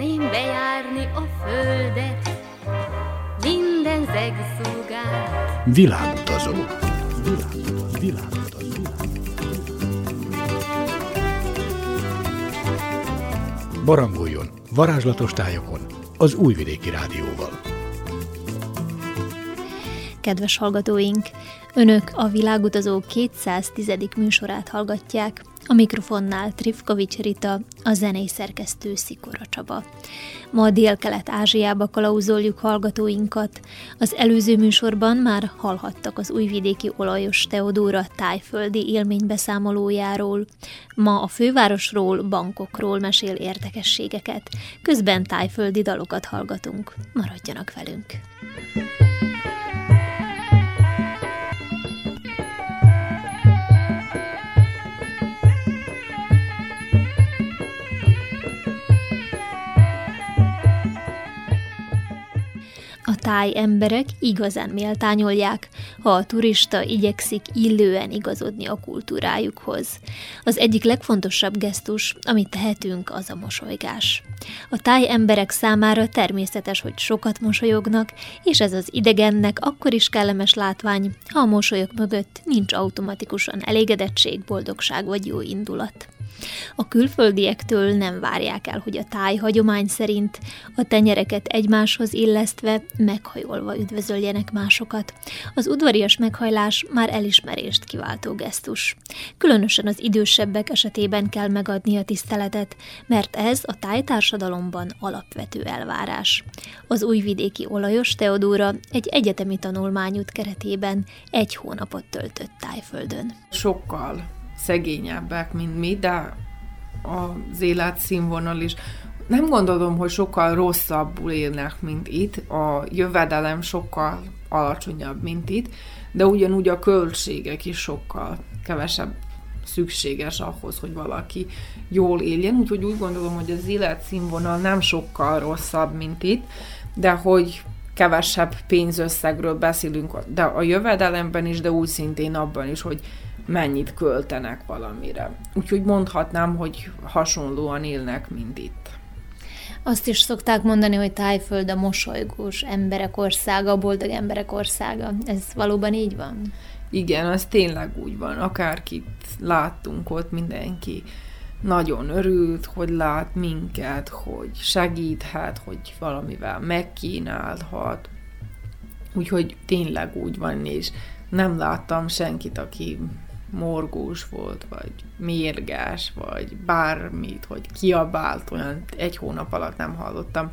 Szeretném bejárni a földet, minden zegszúgát. Világutazó. Világutazó. Világutazó. Barangoljon varázslatos tájokon az Újvidéki Rádióval. Kedves hallgatóink, Önök a Világutazó 210. műsorát hallgatják, a mikrofonnál Trifkovics Rita, a zenei szerkesztő Szikora Csaba. Ma Dél-Kelet-Ázsiába kalauzoljuk hallgatóinkat. Az előző műsorban már hallhattak az újvidéki olajos Teodóra tájföldi élménybeszámolójáról. Ma a fővárosról, bankokról mesél érdekességeket, közben tájföldi dalokat hallgatunk. Maradjanak velünk! A táj emberek igazán méltányolják, ha a turista igyekszik illően igazodni a kultúrájukhoz. Az egyik legfontosabb gesztus, amit tehetünk, az a mosolygás. A táj emberek számára természetes, hogy sokat mosolyognak, és ez az idegennek akkor is kellemes látvány, ha a mosolyok mögött nincs automatikusan elégedettség, boldogság vagy jó indulat. A külföldiektől nem várják el, hogy a táj hagyomány szerint a tenyereket egymáshoz illesztve, meghajolva üdvözöljenek másokat. Az udvarias meghajlás már elismerést kiváltó gesztus. Különösen az idősebbek esetében kell megadni a tiszteletet, mert ez a tájtársadalomban alapvető elvárás. Az újvidéki olajos Teodóra egy egyetemi tanulmányút keretében egy hónapot töltött tájföldön. Sokkal szegényebbek, mint mi, de az életszínvonal is nem gondolom, hogy sokkal rosszabbul élnek, mint itt. A jövedelem sokkal alacsonyabb, mint itt, de ugyanúgy a költségek is sokkal kevesebb szükséges ahhoz, hogy valaki jól éljen. Úgyhogy úgy gondolom, hogy az életszínvonal nem sokkal rosszabb, mint itt, de hogy kevesebb pénzösszegről beszélünk, de a jövedelemben is, de úgy szintén abban is, hogy mennyit költenek valamire. Úgyhogy mondhatnám, hogy hasonlóan élnek, mint itt. Azt is szokták mondani, hogy Tájföld a mosolygós emberek országa, a boldog emberek országa. Ez valóban így van? Igen, az tényleg úgy van. Akárkit láttunk ott, mindenki nagyon örült, hogy lát minket, hogy segíthet, hogy valamivel megkínálhat. Úgyhogy tényleg úgy van, és nem láttam senkit, aki morgós volt, vagy mérgás, vagy bármit, hogy kiabált, olyan egy hónap alatt nem hallottam.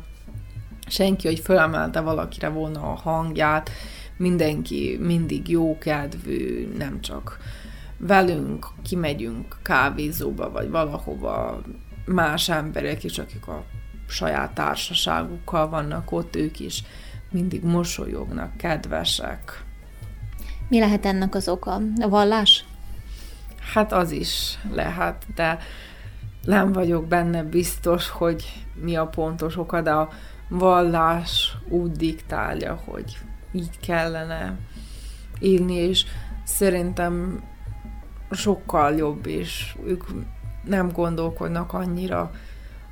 Senki, hogy fölemelte valakire volna a hangját, mindenki mindig jókedvű, nem csak velünk kimegyünk kávézóba, vagy valahova, más emberek is, akik a saját társaságukkal vannak ott, ők is mindig mosolyognak, kedvesek. Mi lehet ennek az oka? A vallás? Hát az is lehet, de nem vagyok benne biztos, hogy mi a pontos oka, de a vallás úgy diktálja, hogy így kellene írni, és szerintem sokkal jobb, és ők nem gondolkodnak annyira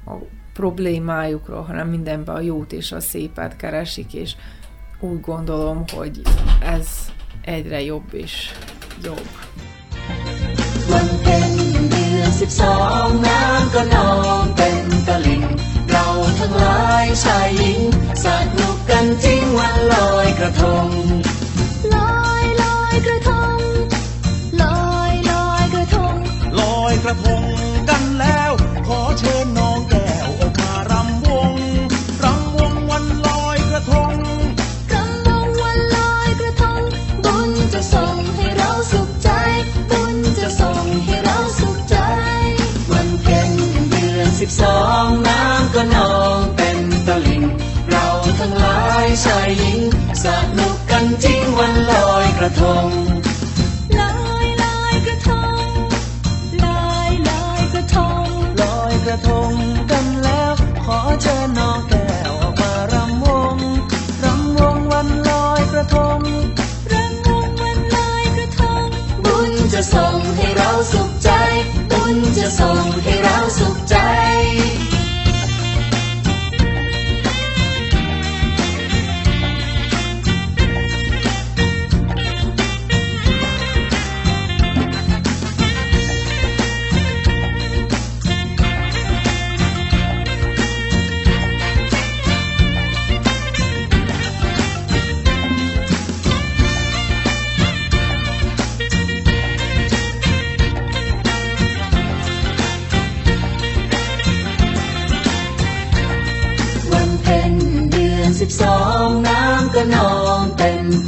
a problémájukról, hanem mindenben a jót és a szépet keresik, és úgy gondolom, hogy ez egyre jobb és jobb. วันเพ็ญเดือนสิบสองน้ำก็นองเต็มตลิ่งเราทั้งหลายชายหญิงสนุกกันจริงวันลอยกระทงลอยลอยกระทงลอยลอยกระทงลอยกระทงกันแล้วขอเชิญ สิบสองน้ำก็นองเป็นตลิ่งเราทั้งหลายชายหญิงสนุกกันจริงวันลอยกระทง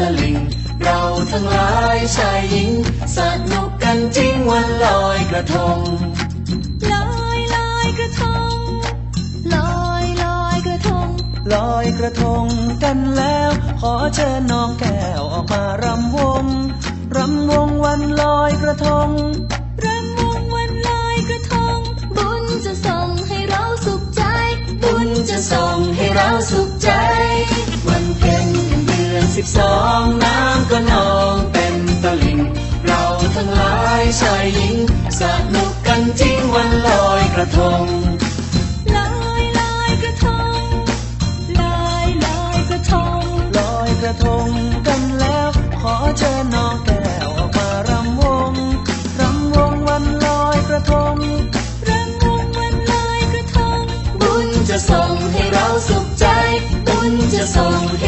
ต็มตลิ่งเราทั้งหลายชายหญิงสนุกกันจริงวันลอยกระทงลอยลอยกระทงลอยลอยกระทง ลอยกระทงกันแล้ว ขอเชิญน้องแก้วออกมารำวงรำวงวันลอยกระทงรำวงวันลอยกระทง บุญจะส่งให้เราสุขใจ บุญจะส่งให้เราสุขใจ สิบสองน้ำก็นองเต็มตลิ่ง เราทั้งหลายชายหญิงสนุกกันจริงวันลอยกระทงลอยลอยกระทงลอยลอยกระทงลอยกระทงกันแล้ว ขอเชิญน้องแก้วออกมารำวงรำวงวันลอยกระทงรำวงวันลอยกระทง บุญจะส่งให้เราสุขใจ บุญจะส่งให้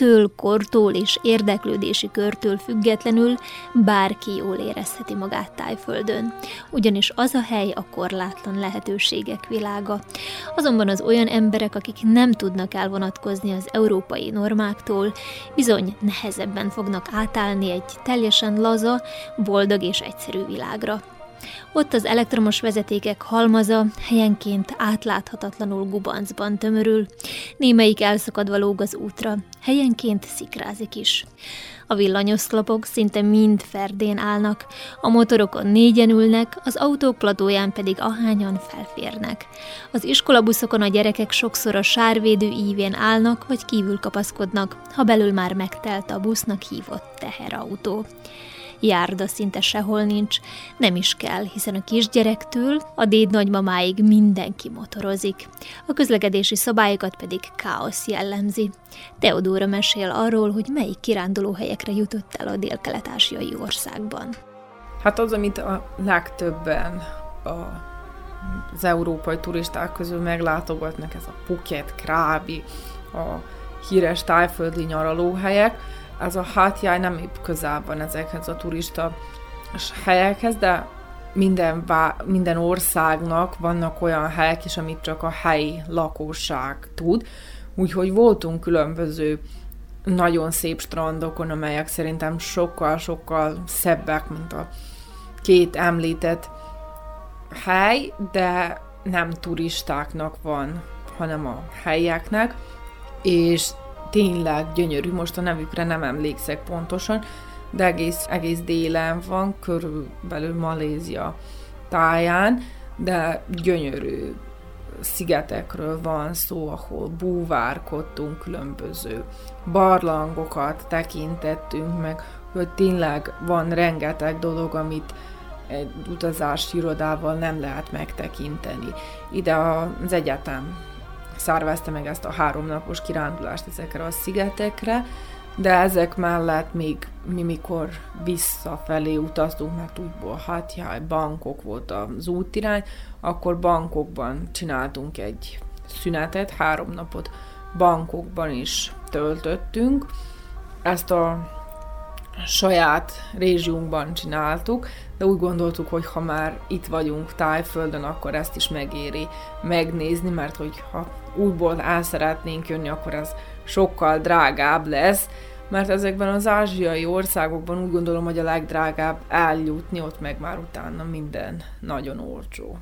Nemtől, kortól és érdeklődési körtől függetlenül bárki jól érezheti magát Tájföldön, ugyanis az a hely a korlátlan lehetőségek világa. Azonban az olyan emberek, akik nem tudnak elvonatkozni az európai normáktól, bizony nehezebben fognak átállni egy teljesen laza, boldog és egyszerű világra. Ott az elektromos vezetékek halmaza helyenként átláthatatlanul gubancban tömörül, némelyik elszakadva lóg az útra, helyenként szikrázik is. A villanyoszlopok szinte mind ferdén állnak, a motorokon négyen ülnek, az autók platóján pedig ahányan felférnek. Az iskolabuszokon a gyerekek sokszor a sárvédő ívén állnak vagy kívül kapaszkodnak, ha belül már megtelt a busznak hívott teherautó járda szinte sehol nincs, nem is kell, hiszen a kisgyerektől a déd nagymamáig mindenki motorozik. A közlekedési szabályokat pedig káosz jellemzi. Teodóra mesél arról, hogy melyik kirándulóhelyekre jutott el a dél-kelet-ázsiai országban. Hát az, amit a legtöbben a, az európai turisták közül meglátogatnak, ez a Phuket, Krabi, a híres tájföldi nyaralóhelyek, ez a hátjáj nem épp közel van ezekhez a turista helyekhez, de minden, vá- minden országnak vannak olyan helyek is, amit csak a helyi lakosság tud. Úgyhogy voltunk különböző nagyon szép strandokon, amelyek szerintem sokkal-sokkal szebbek, mint a két említett hely, de nem turistáknak van, hanem a helyeknek, és tényleg gyönyörű, most a nevükre nem emlékszek pontosan, de egész, egész délen van, körülbelül Malézia táján, de gyönyörű szigetekről van szó, ahol búvárkodtunk, különböző barlangokat tekintettünk meg, hogy tényleg van rengeteg dolog, amit egy utazási irodával nem lehet megtekinteni. Ide az egyetem szervezte meg ezt a háromnapos kirándulást ezekre a szigetekre, de ezek mellett még mi mikor visszafelé utaztunk, mert úgyból Hatjaj, Bankok volt az útirány, akkor Bankokban csináltunk egy szünetet, három napot Bankokban is töltöttünk. Ezt a saját régiónkban csináltuk, de úgy gondoltuk, hogy ha már itt vagyunk Tájföldön, akkor ezt is megéri megnézni, mert hogy ha újból el szeretnénk jönni, akkor ez sokkal drágább lesz, mert ezekben az ázsiai országokban úgy gondolom, hogy a legdrágább eljutni, ott meg már utána minden nagyon olcsó.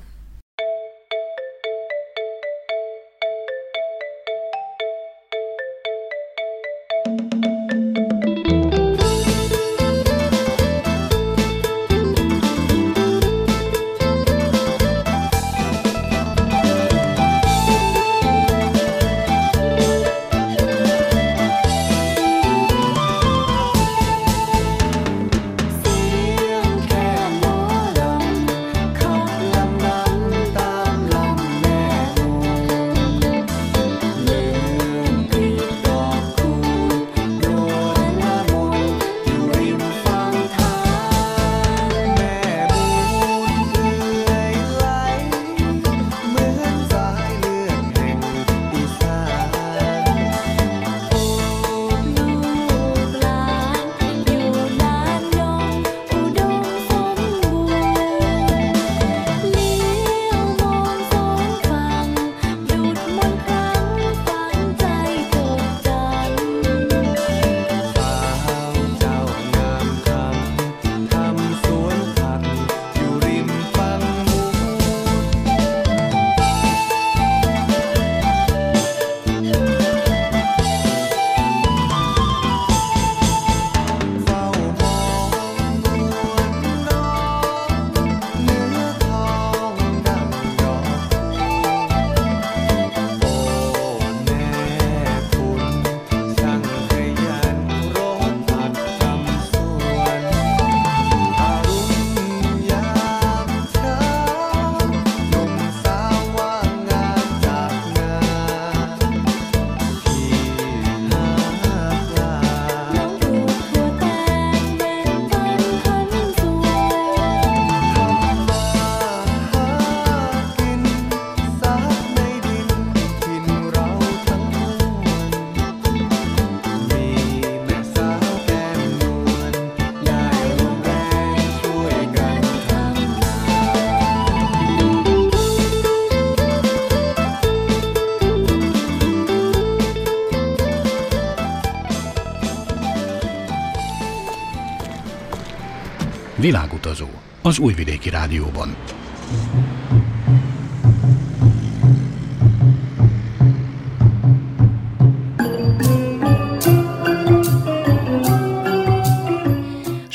Világutazó az Újvidéki Rádióban.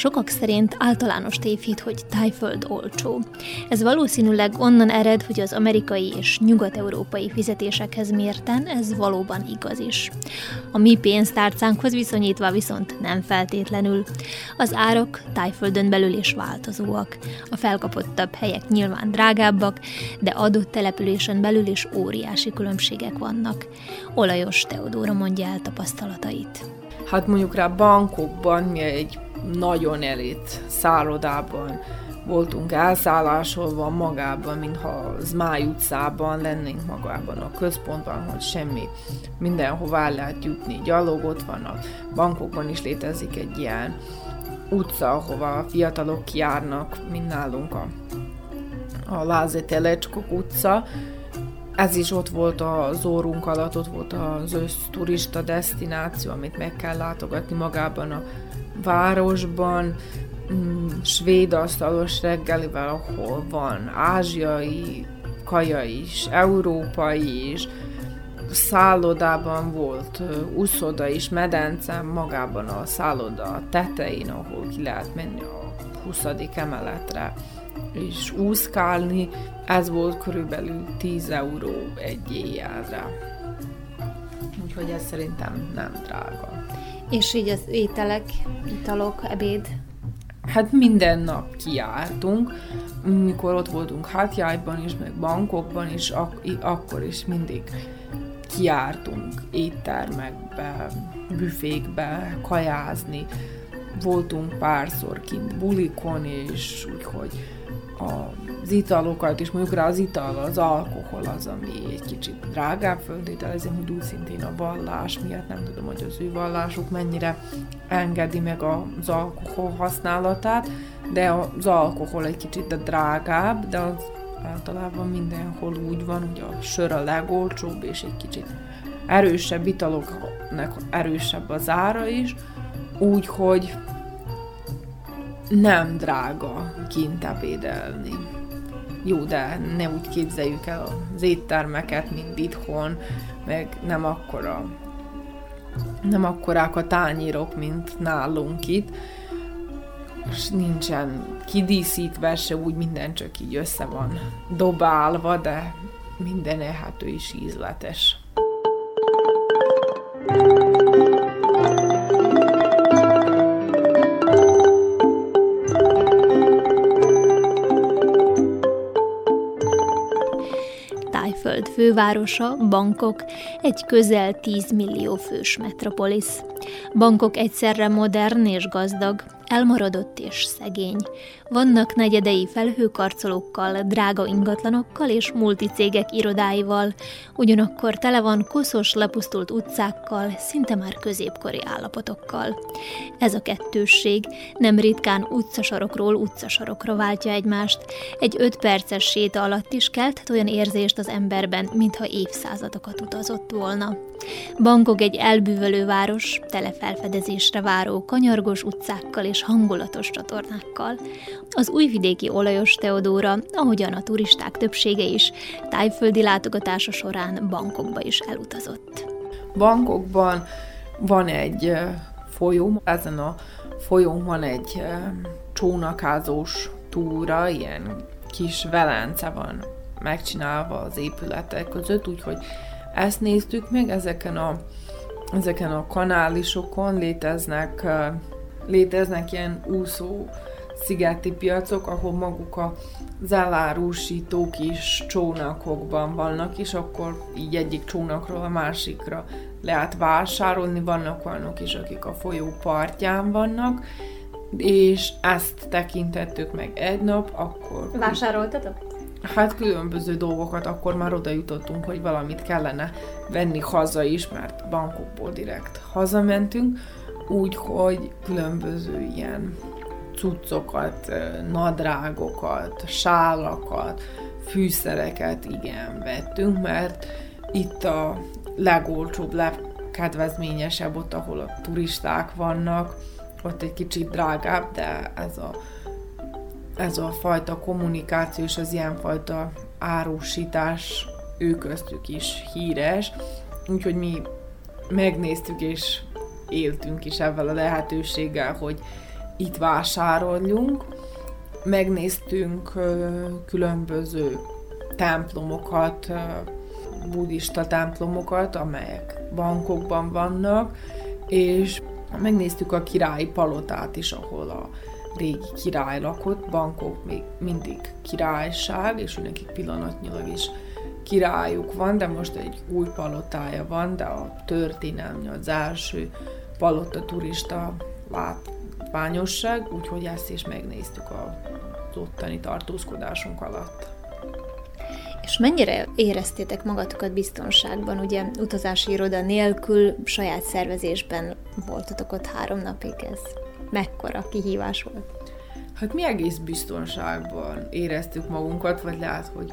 Sokak szerint általános tévhit, hogy tájföld olcsó. Ez valószínűleg onnan ered, hogy az amerikai és nyugat-európai fizetésekhez mérten ez valóban igaz is. A mi pénztárcánkhoz viszonyítva viszont nem feltétlenül. Az árak tájföldön belül is változóak. A felkapottabb helyek nyilván drágábbak, de adott településen belül is óriási különbségek vannak. Olajos Teodóra mondja el tapasztalatait. Hát mondjuk rá bankokban egy nagyon elit szállodában voltunk elszállásolva magában, mintha az Máj utcában lennénk magában a központban, hogy semmi mindenhová lehet jutni. Gyalog ott van a bankokban is létezik egy ilyen utca, ahova a fiatalok járnak, mint nálunk a, a Láze Telecskok utca, ez is ott volt az órunk alatt, ott volt az össz turista destináció, amit meg kell látogatni magában a városban, mm, svéd asztalos reggelivel, ahol van ázsiai kaja is, európai is, szállodában volt úszoda is, medence magában a szálloda tetején, ahol ki lehet menni a 20. emeletre és úszkálni, ez volt körülbelül 10 euró egy éjjelre. Úgyhogy ez szerintem nem drága. És így az ételek, italok, ebéd. Hát minden nap kiártunk, mikor ott voltunk Hatjájban is, meg bankokban is, ak- akkor is mindig kiártunk éttermekbe, büfékbe, kajázni. Voltunk párszor kint bulikon, és úgyhogy az italokat, és mondjuk rá az ital, az alkohol az, ami egy kicsit drágább föltételezem, hogy úgy szintén a vallás miatt, nem tudom, hogy az ő vallásuk mennyire engedi meg az alkohol használatát, de az alkohol egy kicsit drágább, de az általában mindenhol úgy van, hogy a sör a legolcsóbb, és egy kicsit erősebb italoknak erősebb az ára is, úgyhogy nem drága kint ebédelni. Jó, de ne úgy képzeljük el az éttermeket, mint itthon, meg nem akkora nem akkorák a tányérok, mint nálunk itt, és nincsen kidíszítve se úgy minden csak így össze van dobálva, de minden ehető is ízletes. Fővárosa, Bangkok, egy közel 10 millió fős metropolisz. Bangkok egyszerre modern és gazdag, elmaradott és szegény. Vannak negyedei felhőkarcolókkal, drága ingatlanokkal és multicégek irodáival, ugyanakkor tele van koszos, lepusztult utcákkal, szinte már középkori állapotokkal. Ez a kettősség nem ritkán utcasarokról utcasarokra váltja egymást. Egy öt perces séta alatt is kelthet olyan érzést az emberben, mintha évszázadokat utazott volna. Bangkok egy elbűvölő város, tele felfedezésre váró kanyargos utcákkal és hangulatos csatornákkal. Az újvidéki olajos Teodóra, ahogyan a turisták többsége is, tájföldi látogatása során Bangkokba is elutazott. Bangkokban van egy folyó, ezen a folyón van egy csónakázós túra, ilyen kis velence van megcsinálva az épületek között, úgyhogy ezt néztük meg, ezeken a, ezeken a kanálisokon léteznek, léteznek ilyen úszó szigeti piacok, ahol maguk az elárusítók is csónakokban vannak, és akkor így egyik csónakról a másikra lehet vásárolni, vannak olyanok is, akik a folyó partján vannak, és ezt tekintettük meg egy nap, akkor... Vásároltatok? Hát különböző dolgokat, akkor már oda jutottunk, hogy valamit kellene venni haza is, mert bankokból direkt hazamentünk, úgyhogy különböző ilyen cuccokat, nadrágokat, sálakat, fűszereket igen vettünk, mert itt a legolcsóbb, legkedvezményesebb ott, ahol a turisták vannak, ott egy kicsit drágább, de ez a ez a fajta kommunikáció és az ilyenfajta árusítás ő köztük is híres, úgyhogy mi megnéztük és éltünk is ezzel a lehetőséggel, hogy itt vásároljunk. Megnéztünk különböző templomokat, buddhista templomokat, amelyek bankokban vannak, és megnéztük a királyi palotát is, ahol a régi király lakott, Bangkok még mindig királyság, és ő nekik pillanatnyilag is királyuk van, de most egy új palotája van, de a történelmi az első palota turista látványosság, úgyhogy ezt is megnéztük az ottani tartózkodásunk alatt. És mennyire éreztétek magatokat biztonságban? Ugye utazási iroda nélkül saját szervezésben voltatok ott három napig, ez mekkora kihívás volt? Hát mi egész biztonságban éreztük magunkat, vagy lehet, hogy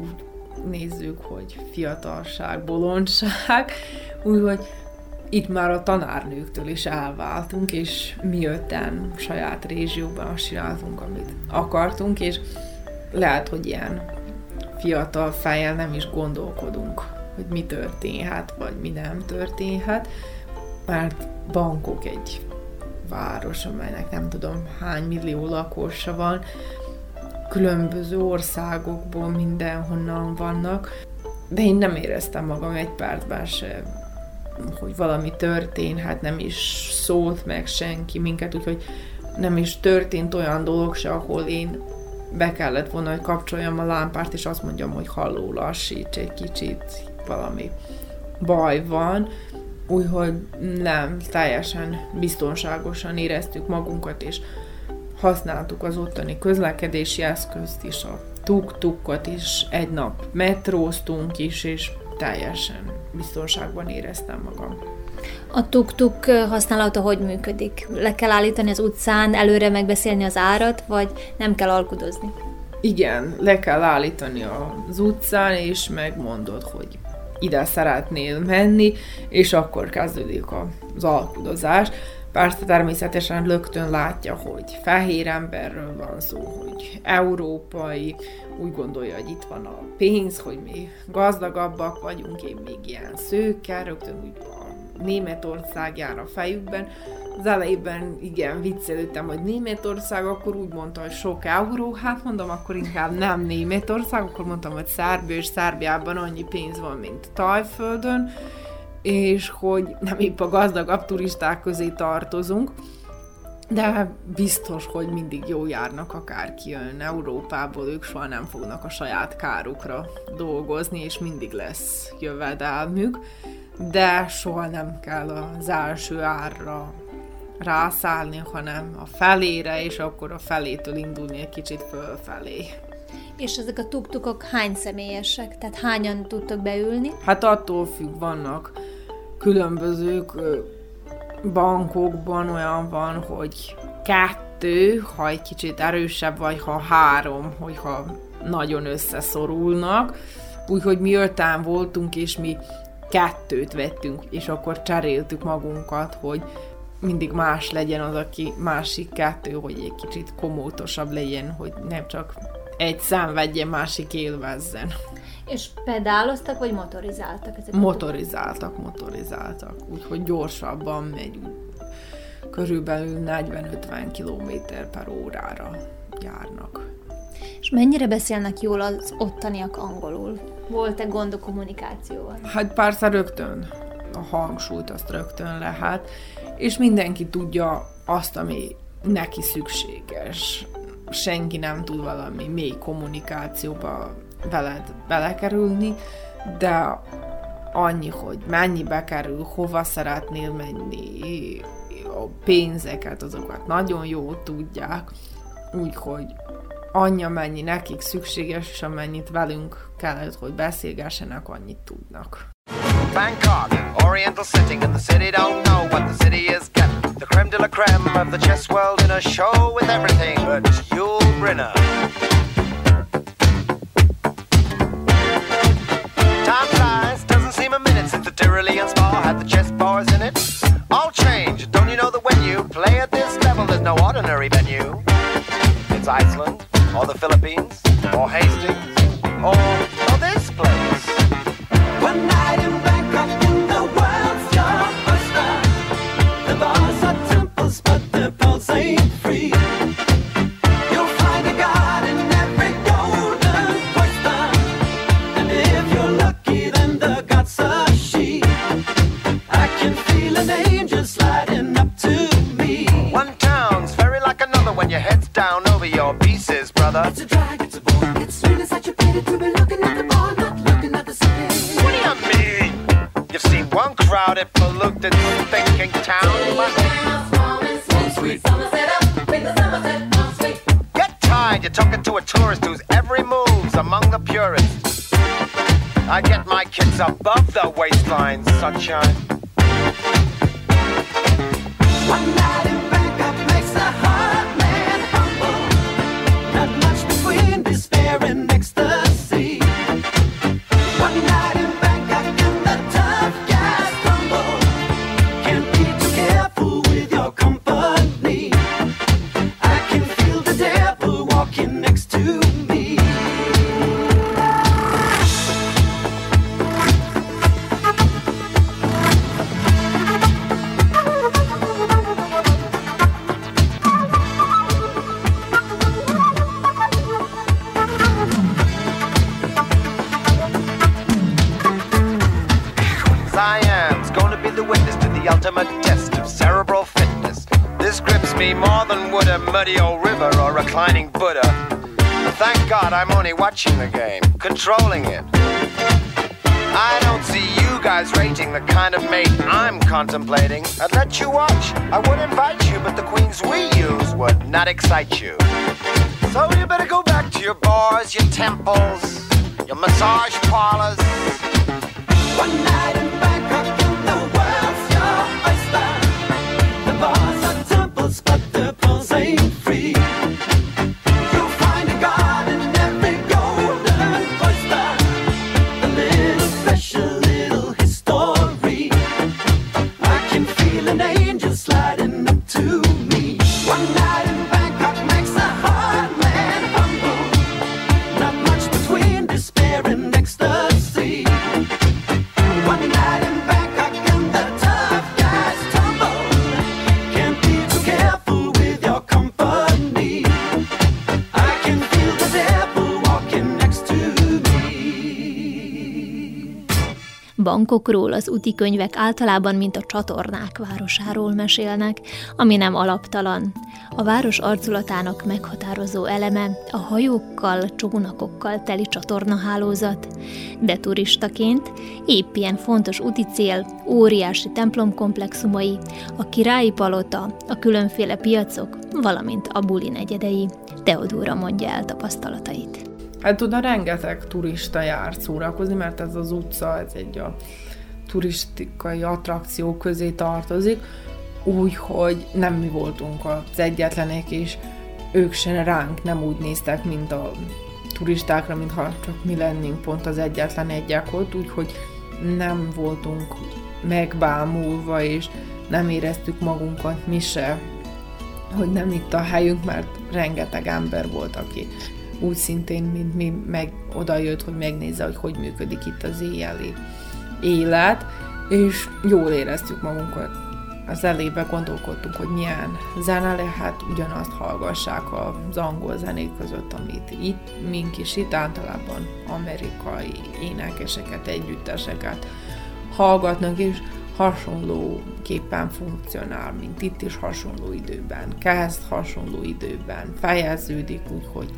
úgy nézzük, hogy fiatalság, bolondság, úgyhogy itt már a tanárnőktől is elváltunk, és mi ötten saját régióban azt csináltunk, amit akartunk, és lehet, hogy ilyen fiatal fejjel nem is gondolkodunk, hogy mi történhet, vagy mi nem történhet, mert Bangkok egy város, amelynek nem tudom hány millió lakosa van, különböző országokból mindenhonnan vannak, de én nem éreztem magam egy percben se, hogy valami történhet, nem is szólt meg senki minket, úgyhogy nem is történt olyan dolog se, ahol én be kellett volna, hogy kapcsoljam a lámpást, és azt mondjam, hogy halló, lassíts egy kicsit, valami baj van, úgyhogy nem, teljesen biztonságosan éreztük magunkat, és használtuk az ottani közlekedési eszközt is, a tuk-tukot is, egy nap metróztunk is, és teljesen biztonságban éreztem magam. A tuk-tuk használata hogy működik? Le kell állítani az utcán, előre megbeszélni az árat, vagy nem kell alkudozni? Igen, le kell állítani az utcán, és megmondod, hogy ide szeretnél menni, és akkor kezdődik az alkudozás. Persze természetesen rögtön látja, hogy fehér emberről van szó, hogy európai, úgy gondolja, hogy itt van a pénz, hogy mi gazdagabbak vagyunk, én még ilyen szőke, rögtön úgy a Németország jár a fejükben. Az elejében igen, viccelődtem, hogy Németország, akkor úgy mondta, hogy sok euró, hát mondom, akkor inkább nem Németország, akkor mondtam, hogy Szerbia és Szerbiában annyi pénz van, mint Tajföldön, és hogy nem épp a gazdagabb turisták közé tartozunk, de biztos, hogy mindig jó járnak, akárki jön Európából, ők soha nem fognak a saját kárukra dolgozni, és mindig lesz jövedelmük, de soha nem kell az első árra rászállni, hanem a felére, és akkor a felétől indulni egy kicsit fölfelé. És ezek a tuktukok hány személyesek? Tehát hányan tudtok beülni? Hát attól függ, vannak különbözők, ö, bankokban olyan van, hogy kettő, ha egy kicsit erősebb, vagy ha három, hogyha nagyon összeszorulnak. Úgyhogy mi ötán voltunk, és mi kettőt vettünk, és akkor cseréltük magunkat, hogy mindig más legyen az, aki másik kettő, hogy egy kicsit komótosabb legyen, hogy nem csak egy szenvedjen, másik élvezzen. És pedáloztak, vagy motorizáltak ezek Motorizáltak, motorizáltak, úgyhogy gyorsabban megy, körülbelül 40-50 km per órára járnak. És mennyire beszélnek jól az ottaniak angolul? Volt-e gond a kommunikációval? Hát persze rögtön a hangsúlyt azt rögtön lehet, és mindenki tudja azt, ami neki szükséges. Senki nem tud valami mély kommunikációba veled belekerülni, de annyi, hogy mennyibe kerül, hova szeretnél menni, a pénzeket, azokat nagyon jól tudják, úgyhogy annyi, amennyi nekik szükséges, és amennyit velünk kellett, hogy beszélgessenek, annyit tudnak. Bangkok, oriental setting, and the city don't know what the city is getting. The creme de la creme of the chess world in a show with everything but Yul Brynner. Time flies, doesn't seem a minute since the Tyrolean spa had the chess bars in it. All change, don't you know that when you play at this level, there's no ordinary venue? It's Iceland, or the Philippines, or Hastings, or contemplating. I'd let you watch, I would invite you, but the queens we use would not excite you. So you better go back to your bars, your temples, your massage parlors. One night in Bankokról az úti könyvek általában, mint a csatornák városáról mesélnek, ami nem alaptalan. A város arculatának meghatározó eleme a hajókkal, csónakokkal teli csatornahálózat, de turistaként épp ilyen fontos úti cél, óriási templomkomplexumai, a királyi palota, a különféle piacok, valamint a buli negyedei. Teodóra mondja el tapasztalatait. Hát oda rengeteg turista járt szórakozni, mert ez az utca, ez egy a turistikai attrakció közé tartozik, úgyhogy nem mi voltunk az egyetlenek, és ők se ránk nem úgy néztek, mint a turistákra, mintha csak mi lennénk pont az egyetlen egyek ott, úgyhogy nem voltunk megbámulva, és nem éreztük magunkat mi se, hogy nem itt a helyünk, mert rengeteg ember volt, aki úgy szintén, mint mi, meg oda jött, hogy megnézze, hogy hogy működik itt az éjjeli élet, és jól éreztük magunkat. Az elébe gondolkodtunk, hogy milyen zene lehet, ugyanazt hallgassák az angol zenék között, amit itt, mink is itt általában amerikai énekeseket, együtteseket hallgatnak, és hasonlóképpen funkcionál, mint itt is hasonló időben. Kezd hasonló időben, fejeződik, úgyhogy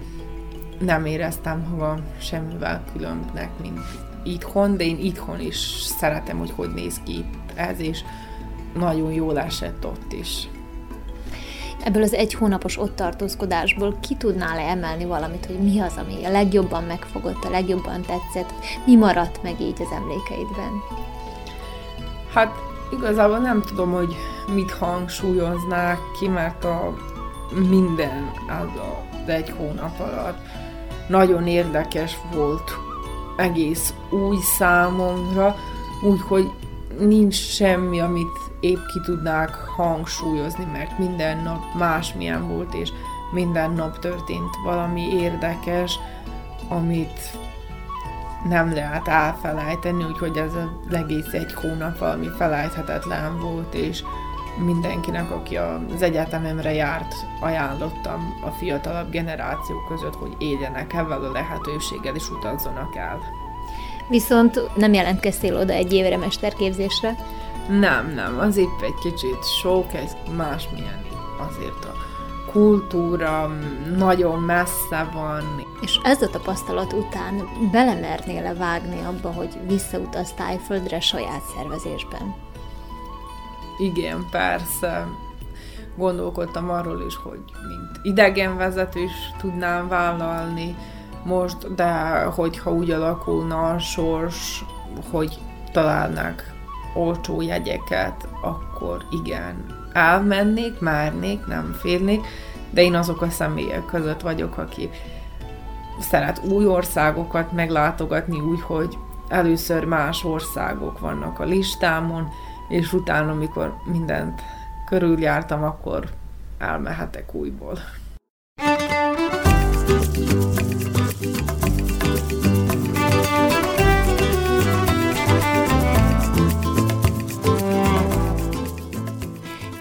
nem éreztem magam semmivel különbnek, mint itthon, de én itthon is szeretem, hogy hogy néz ki itt ez, és nagyon jól esett ott is. Ebből az egy hónapos ott tartózkodásból ki tudnál emelni valamit, hogy mi az, ami a legjobban megfogott, a legjobban tetszett, mi maradt meg így az emlékeidben? Hát igazából nem tudom, hogy mit hangsúlyoznák ki, mert a minden az az egy hónap alatt nagyon érdekes volt, egész új számomra, úgyhogy nincs semmi, amit épp ki tudnák hangsúlyozni, mert minden nap másmilyen volt, és minden nap történt valami érdekes. amit nem lehet elfelejteni, úgyhogy ez az egész egy hónap valami felejthetetlen volt, és mindenkinek, aki az egyetememre járt, ajánlottam a fiatalabb generáció között, hogy éljenek ezzel a lehetőséggel, és utazzanak el. Viszont nem jelentkeztél oda egy évre mesterképzésre? Nem, nem, az épp egy kicsit sok, ez másmilyen azért a kultúra nagyon messze van. És ez a tapasztalat után belemernél-e vágni abba, hogy visszautaz Tájföldre saját szervezésben? Igen, persze. Gondolkodtam arról is, hogy mint idegenvezető is tudnám vállalni most, de hogyha úgy alakulna a sors, hogy találnak olcsó jegyeket, akkor igen, elmennék, márnék, nem félnék, de én azok a személyek között vagyok, aki szeret új országokat meglátogatni úgy, hogy először más országok vannak a listámon, és utána, amikor mindent körüljártam, akkor elmehetek újból.